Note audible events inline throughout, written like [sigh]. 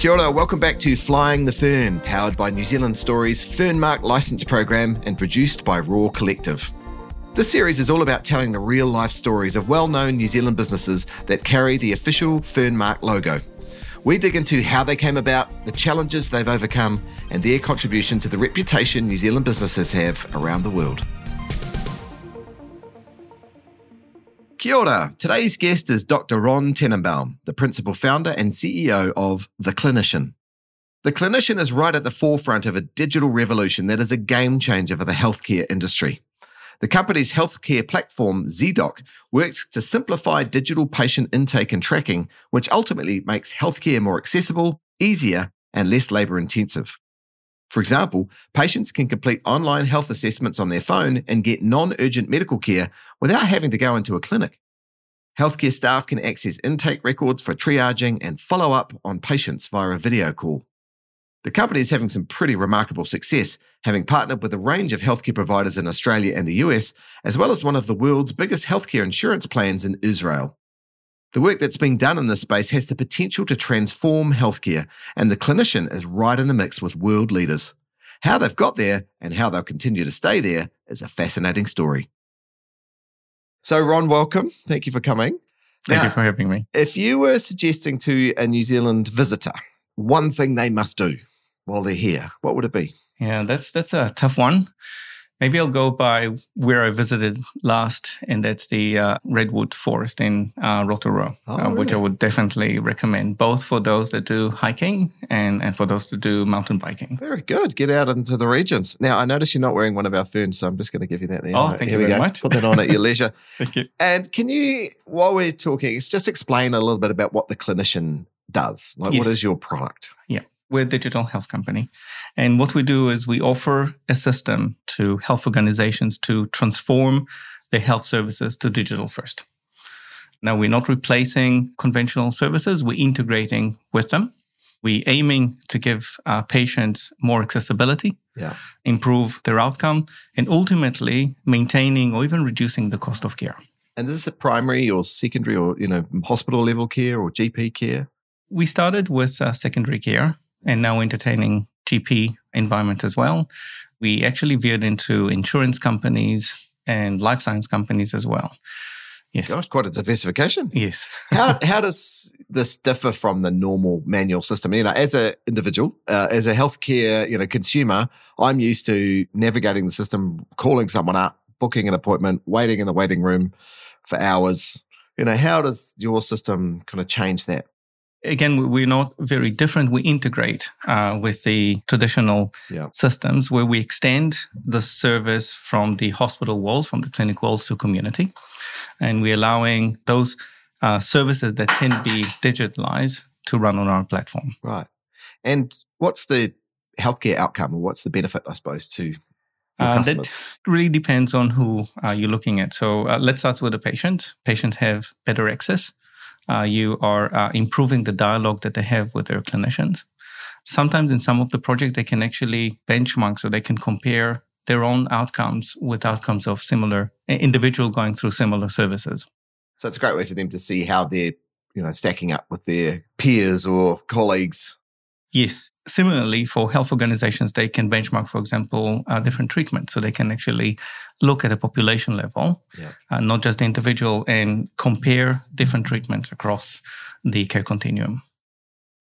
Kia ora, welcome back to Flying the Fern, powered by New Zealand Story's Fernmark license program and produced by Raw Collective. This series is all about telling the real life stories of well known New Zealand businesses that carry the official Fernmark logo. We dig into how they came about, the challenges they've overcome, and their contribution to the reputation New Zealand businesses have around the world. Kia ora. Today's guest is Dr. Ron Tenenbaum, the principal founder and CEO of The Clinician. The Clinician is right at the forefront of a digital revolution that is a game changer for the healthcare industry. The company's healthcare platform, ZEDOC, works to simplify digital patient intake and tracking, which ultimately makes healthcare more accessible, easier, and less labor intensive. For example, patients can complete online health assessments on their phone and get non urgent medical care without having to go into a clinic. Healthcare staff can access intake records for triaging and follow up on patients via a video call. The company is having some pretty remarkable success, having partnered with a range of healthcare providers in Australia and the US, as well as one of the world's biggest healthcare insurance plans in Israel. The work that's being done in this space has the potential to transform healthcare, and the clinician is right in the mix with world leaders. How they've got there and how they'll continue to stay there is a fascinating story. So, Ron, welcome. Thank you for coming. Thank now, you for having me. If you were suggesting to a New Zealand visitor one thing they must do while they're here, what would it be? Yeah, that's that's a tough one. Maybe I'll go by where I visited last, and that's the uh, Redwood Forest in uh, Rotorua, oh, uh, which I would definitely recommend, both for those that do hiking and, and for those that do mountain biking. Very good. Get out into the regions. Now, I notice you're not wearing one of our ferns, so I'm just going to give you that there. Oh, thank Here you very go. much. Put that on at your leisure. [laughs] thank you. And can you, while we're talking, just explain a little bit about what the clinician does? Like, yes. what is your product? Yeah. We're a digital health company. And what we do is we offer a system to health organizations to transform their health services to digital first. Now, we're not replacing conventional services, we're integrating with them. We're aiming to give uh, patients more accessibility, yeah. improve their outcome, and ultimately maintaining or even reducing the cost of care. And is this a primary or secondary or you know hospital level care or GP care? We started with uh, secondary care and now entertaining GP environment as well. We actually veered into insurance companies and life science companies as well. Yes. Gosh, quite a diversification. Yes. [laughs] how, [laughs] how does this differ from the normal manual system? You know, as an individual, uh, as a healthcare, you know, consumer, I'm used to navigating the system, calling someone up, booking an appointment, waiting in the waiting room for hours. You know, how does your system kind of change that? Again, we're not very different. We integrate uh, with the traditional yeah. systems where we extend the service from the hospital walls, from the clinic walls to community. And we're allowing those uh, services that can be digitalized to run on our platform. Right. And what's the healthcare outcome or what's the benefit, I suppose, to uh, that really depends on who uh, you're looking at. So uh, let's start with the patient. Patients have better access uh, you are uh, improving the dialogue that they have with their clinicians. Sometimes in some of the projects, they can actually benchmark so they can compare their own outcomes with outcomes of similar individual going through similar services. So it's a great way for them to see how they're, you know, stacking up with their peers or colleagues Yes. Similarly, for health organizations, they can benchmark, for example, uh, different treatments. So they can actually look at a population level, yeah. uh, not just the individual, and compare different treatments across the care continuum.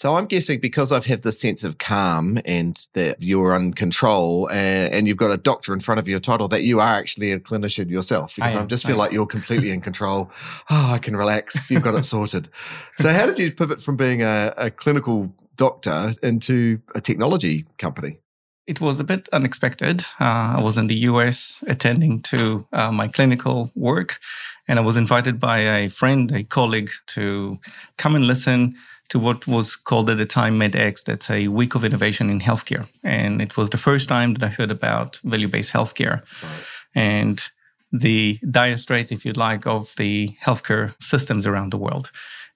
So I'm guessing because I've had this sense of calm and that you're in control and, and, you've got a doctor in front of your title that you are actually a clinician yourself because I, I just feel I like you're completely in control. Oh, I can relax. You've got it sorted. So how did you pivot from being a, a clinical doctor into a technology company? It was a bit unexpected. Uh, I was in the US attending to uh, my clinical work, and I was invited by a friend, a colleague, to come and listen to what was called at the time MedX. That's a week of innovation in healthcare. And it was the first time that I heard about value based healthcare right. and the dire straits, if you'd like, of the healthcare systems around the world.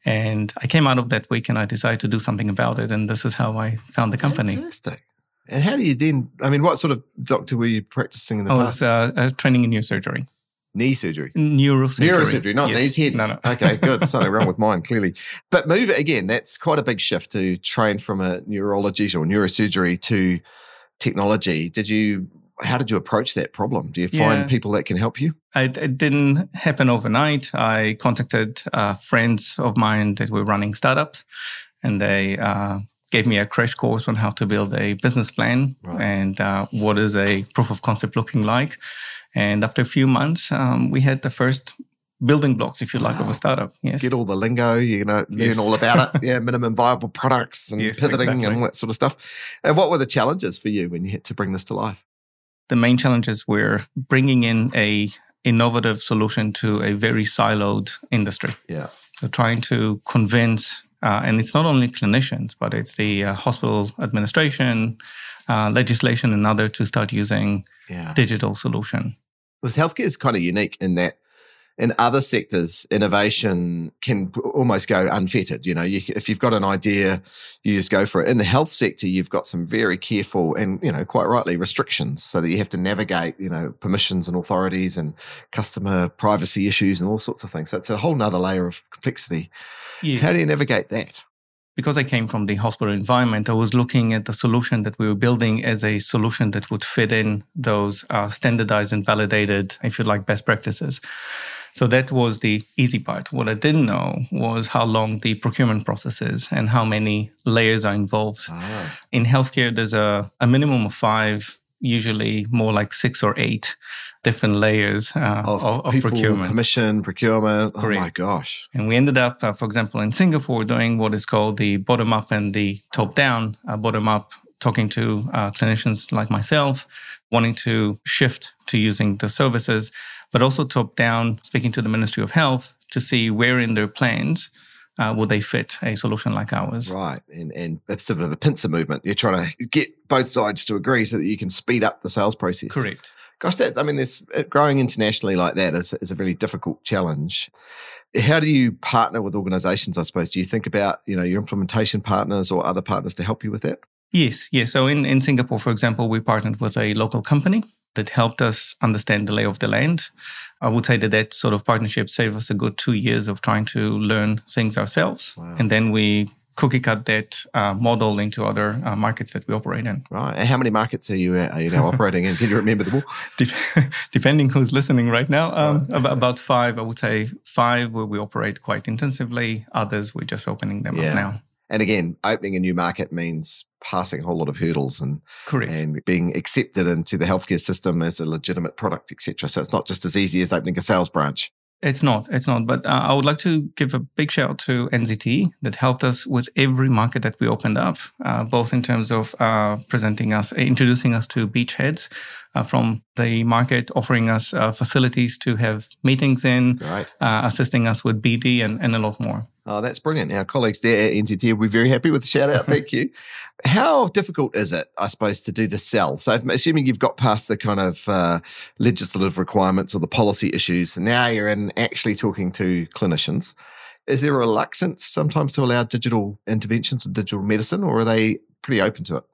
And I came out of that week and I decided to do something about it. And this is how I found the company. Fantastic. And how do you then? I mean, what sort of doctor were you practicing in the I past? was uh, uh, training in neurosurgery. Knee surgery. Neurosurgery. Neurosurgery, not Yes. knees, heads. No, no. okay, good. [laughs] Something wrong with mine, clearly. But move it again. That's quite a big shift to train from a neurology or neurosurgery to technology. Did you? How did you approach that problem? Do you find Yeah. people that can help you? It, it didn't happen overnight. I contacted uh, friends of mine that were running startups, and they uh, gave me a crash course on how to build a business plan Right. and uh, what is a proof of concept looking like. And after a few months, um, we had the first building blocks, if you like, of a startup. Yes. Get all the lingo, you know, learn Yes. all about it. [laughs] Yeah, minimum viable products and Yes, pivoting and all that sort of stuff. And what were the challenges for you when you had to bring this to life? the main challenges were bringing in a innovative solution to a very siloed industry. Yeah. So trying to convince, uh, and it's not only clinicians, but it's the uh, hospital administration, uh, legislation, and other to start using Yeah. digital solution. Because healthcare is kind of unique in that in other sectors, innovation can almost go unfettered. You know, you, if you've got an idea, you just go for it. In the health sector, you've got some very careful and, you know, quite rightly restrictions so that you have to navigate, you know, permissions and authorities and customer privacy issues and all sorts of things. So it's a whole nother layer of complexity. How do you navigate that? because I came from the hospital environment, I was looking at the solution that we were building as a solution that would fit in those uh, standardized and validated, if you like, best practices. So that was the easy part. What I didn't know was how long the procurement process is and how many layers are involved. Ah, In healthcare, there's a, a minimum of five, usually more like six or eight different layers uh, of, of, of people, procurement. permission, procurement. Oh my gosh. And we ended up, uh, for example, in Singapore, doing what is called the bottom up and the top down. Uh, bottom up, talking to uh, clinicians like myself, wanting to shift to using the services, but also top down, speaking to the Ministry of Health to see where in their plans uh, would they fit a solution like ours. Right. And and it's sort of a pincer movement. You're trying to get both sides to agree so that you can speed up the sales process. Correct. Gosh, that I mean, this uh, growing internationally like that is, is a really difficult challenge. How do you partner with organizations, I suppose? Do you think about, you know, your implementation partners or other partners to help you with that? Yes, yes. So in, in Singapore, for example, we partnered with a local company that helped us understand the lay of the land. I would say that that sort of partnership saved us a good two years of trying to learn things ourselves. Wow. And then we cookie cut that uh, model into other uh, markets that we operate in. Right. And how many markets are you, are you now operating in? Can you remember them all? [laughs] Dep- [laughs] Depending who's listening right now, um, Right. ab- about five, I would say five where we operate quite intensively. Others, we're just opening them Yeah. up now. And again, opening a new market means passing a whole lot of hurdles and Correct. and being accepted into the healthcare system as a legitimate product, etc. So it's not just as easy as opening a sales branch. It's not. It's not. But uh, I would like to give a big shout out to NZT that helped us with every market that we opened up, uh, both in terms of uh, presenting us, introducing us to beachheads uh, from the market, offering us uh, facilities to have meetings in, Right. uh, assisting us with BD, and, and a lot more. Oh, that's brilliant. Our colleagues there at NZT will be very happy with the shout out. Thank you. [laughs] How difficult is it, I suppose, to do the sell? So, I'm assuming you've got past the kind of uh, legislative requirements or the policy issues, now you're in actually talking to clinicians. Is there a reluctance sometimes to allow digital interventions or digital medicine, or are they pretty open to it?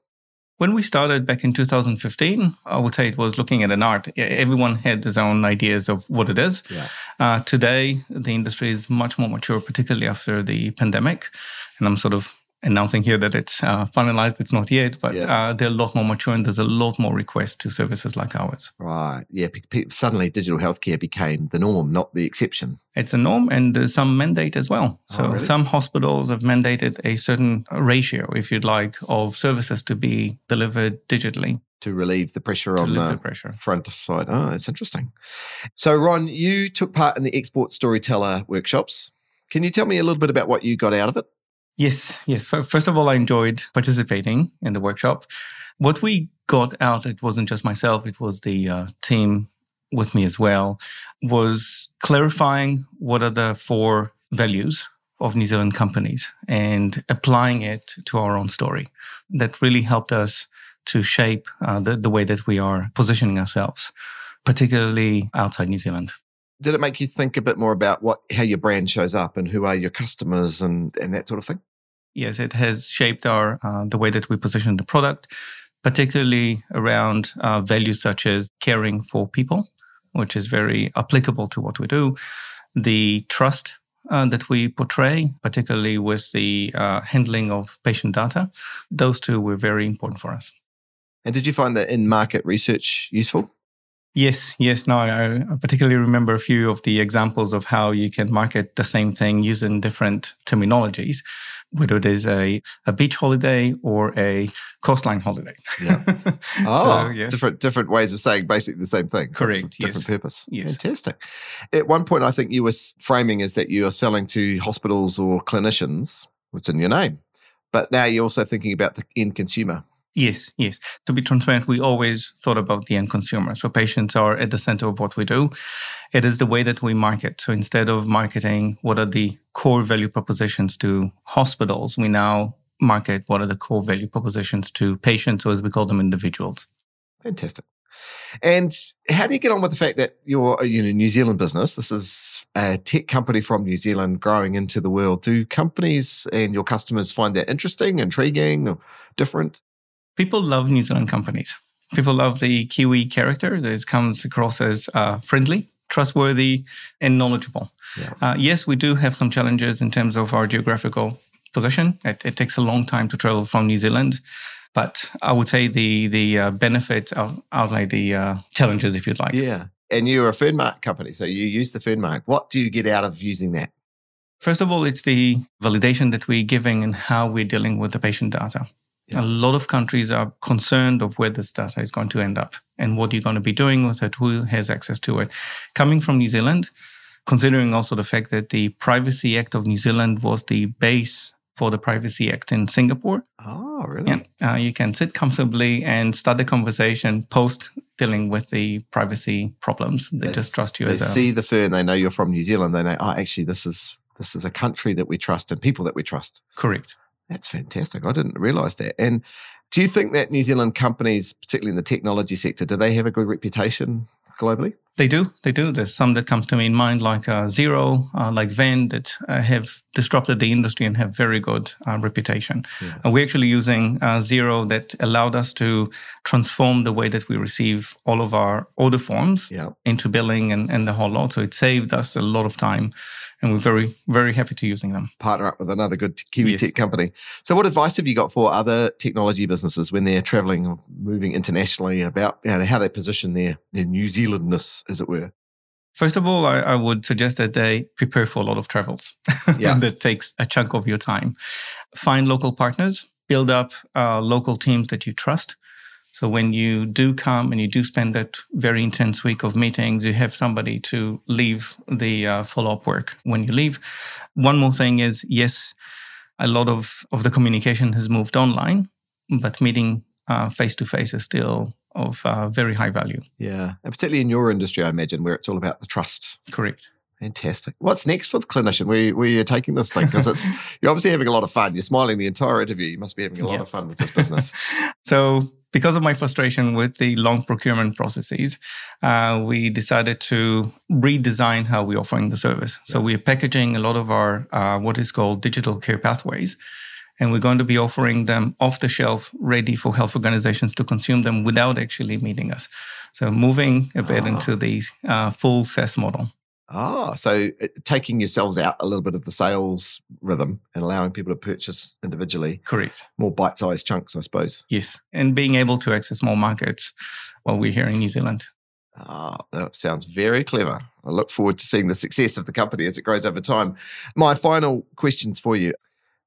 When we started back in 2015, I would say it was looking at an art. Everyone had his own ideas of what it is. Yeah. Uh, today, the industry is much more mature, particularly after the pandemic. And I'm sort of announcing here that it's uh, finalized. It's not yet, but Yeah. uh, they're a lot more mature and there's a lot more requests to services like ours. Right. Yeah. pe- pe- Suddenly, digital healthcare became the norm, not the exception. It's a norm and there's some mandate as well. Oh, So really? some hospitals have mandated a certain ratio, if you'd like, of services to be delivered digitally to relieve the pressure on the, the pressure. front side. Oh, that's interesting. So, Ron, you took part in the export storyteller workshops. Can you tell me a little bit about what you got out of it? Yes, yes. First of all, I enjoyed participating in the workshop. What we got out, it wasn't just myself, it was the uh, team with me as well, was clarifying what are the four values of New Zealand companies and applying it to our own story. That really helped us to shape uh, the, the way that we are positioning ourselves, particularly outside New Zealand. Did it make you think a bit more about what how your brand shows up and who are your customers and, and that sort of thing? Yes, it has shaped our uh, the way that we position the product, particularly around uh, values such as caring for people, which is very applicable to what we do, the trust uh, that we portray, particularly with the uh, handling of patient data, those two were very important for us. And did you find that in market research useful? Yes, yes. No, I particularly remember a few of the examples of how you can market the same thing using different terminologies, whether it is a, a beach holiday or a coastline holiday. Yeah. [laughs] Oh, so, yeah. different different ways of saying basically the same thing. Correct. Different yes. purpose. Yes. Fantastic. At one point, I think you were framing is that you are selling to hospitals or clinicians. What's in your name? But now you're also thinking about the end consumer. Yes, yes. To be transparent, we always thought about the end consumer. So patients are at the center of what we do. It is the way that we market. So instead of marketing what are the core value propositions to hospitals, we now market what are the core value propositions to patients, or as we call them, individuals. Fantastic. And how do you get on with the fact that you're uh, a you know, New Zealand business? This is a tech company from New Zealand growing into the world. Do companies and your customers find that interesting, intriguing, or different? People love New Zealand companies. People love the Kiwi character that comes across as uh, friendly, trustworthy, and knowledgeable. Yeah. Uh, yes, we do have some challenges in terms of our geographical position. It, it, takes a long time to travel from New Zealand, but I would say the the uh, benefits outweigh the uh, challenges, if you'd like. Yeah, and you're a Fernmark company, so you use the Fernmark. What do you get out of using that? First of all, it's the validation that we're giving and how we're dealing with the patient data. Yeah. A lot of countries are concerned of where this data is going to end up and what you're going to be doing with it, who has access to it. Coming from New Zealand, considering also the fact that the Privacy Act of New Zealand was the base for the Privacy Act in Singapore. Oh, really? Yeah. Uh, you can sit comfortably and start the conversation post dealing with the privacy problems. They yes, just trust you they as a. see the fern, they know you're from New Zealand. They know, oh, actually, this is this is a country that we trust and people that we trust. Correct. That's fantastic. I didn't realize that. And do you think that New Zealand companies, particularly in the technology sector, do they have a good reputation globally? They do. They do. There's some that comes to me in mind, like uh, Xero, uh, like Vend, that uh, have disrupted the industry and have very good uh, reputation. Yeah. And we're actually using uh, Xero that allowed us to transform the way that we receive all of our order forms yeah. into billing and, and the whole lot. So it saved us a lot of time and we're very, very happy to using them. Partner up with another good Kiwi yes. tech company. So, what advice have you got for other technology businesses when they're traveling or moving internationally about you know, how they position their, their New Zealandness, as it were? First of all, I, I, would suggest that they prepare for a lot of travels. [laughs] Yeah. that takes a chunk of your time. Find local partners, build up uh, local teams that you trust. So when you do come and you do spend that very intense week of meetings, you have somebody to leave the uh, follow up work when you leave. One more thing is yes, a lot of, of the communication has moved online, but meeting face to face is still of uh, very high value. Yeah. And particularly in your industry, I imagine, where it's all about the trust. Correct. Fantastic. What's next for the clinician? Where, where are taking this thing? Because it's [laughs] you're obviously having a lot of fun. You're smiling the entire interview. You must be having a lot of fun with this business. [laughs] so because of my frustration with the long procurement processes, uh, we decided to redesign how we're offering the service. Yeah. So we're packaging a lot of our uh, what is called digital care pathways. And we're going to be offering them off the shelf, ready for health organizations to consume them without actually meeting us. So moving a bit ah. into the uh, full SaaS model. Ah, so uh, taking yourselves out a little bit of the sales rhythm and allowing people to purchase individually. Correct. More bite sized chunks, I suppose. Yes. And being able to access more markets while we're here in New Zealand. Ah, that sounds very clever. I look forward to seeing the success of the company as it grows over time. My final questions for you.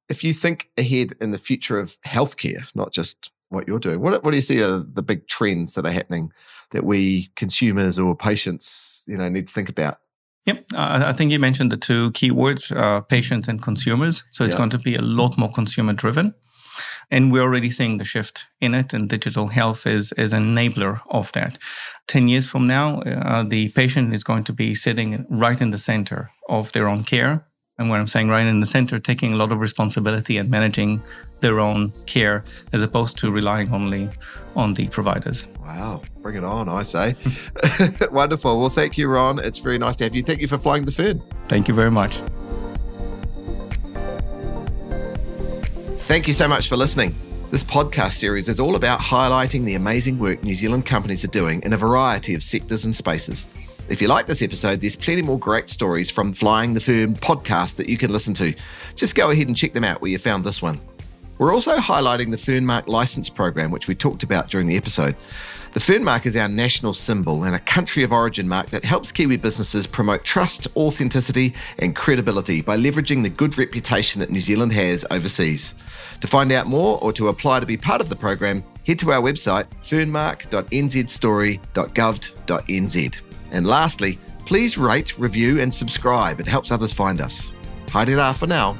If you think ahead in the future of healthcare, not just what you're doing, what, what do you see are the big trends that are happening that we consumers or patients, you know, need to think about? Yep, uh, I think you mentioned the two keywords, uh, patients and consumers. So it's going to be a lot more consumer driven. And we're already seeing the shift in it, and digital health is, is an enabler of that. 10 years from now, uh, the patient is going to be sitting right in the center of their own care. And what I'm saying right in the center, taking a lot of responsibility and managing their own care as opposed to relying only on the providers. Wow, bring it on, I say. [laughs] Wonderful. Well, thank you, Ron. It's very nice to have you. Thank you for flying the Fern. Thank you very much. Thank you so much for listening. This podcast series is all about highlighting the amazing work New Zealand companies are doing in a variety of sectors and spaces. If you like this episode, there's plenty more great stories from Flying the Fern podcast that you can listen to. Just go ahead and check them out where you found this one. We're also highlighting the Fernmark license program, which we talked about during the episode. The Fernmark is our national symbol and a country of origin mark that helps Kiwi businesses promote trust, authenticity, and credibility by leveraging the good reputation that New Zealand has overseas. To find out more or to apply to be part of the program, head to our website fernmark.nzstory.gov.nz. And lastly, please rate, review, and subscribe. It helps others find us. Haere for now.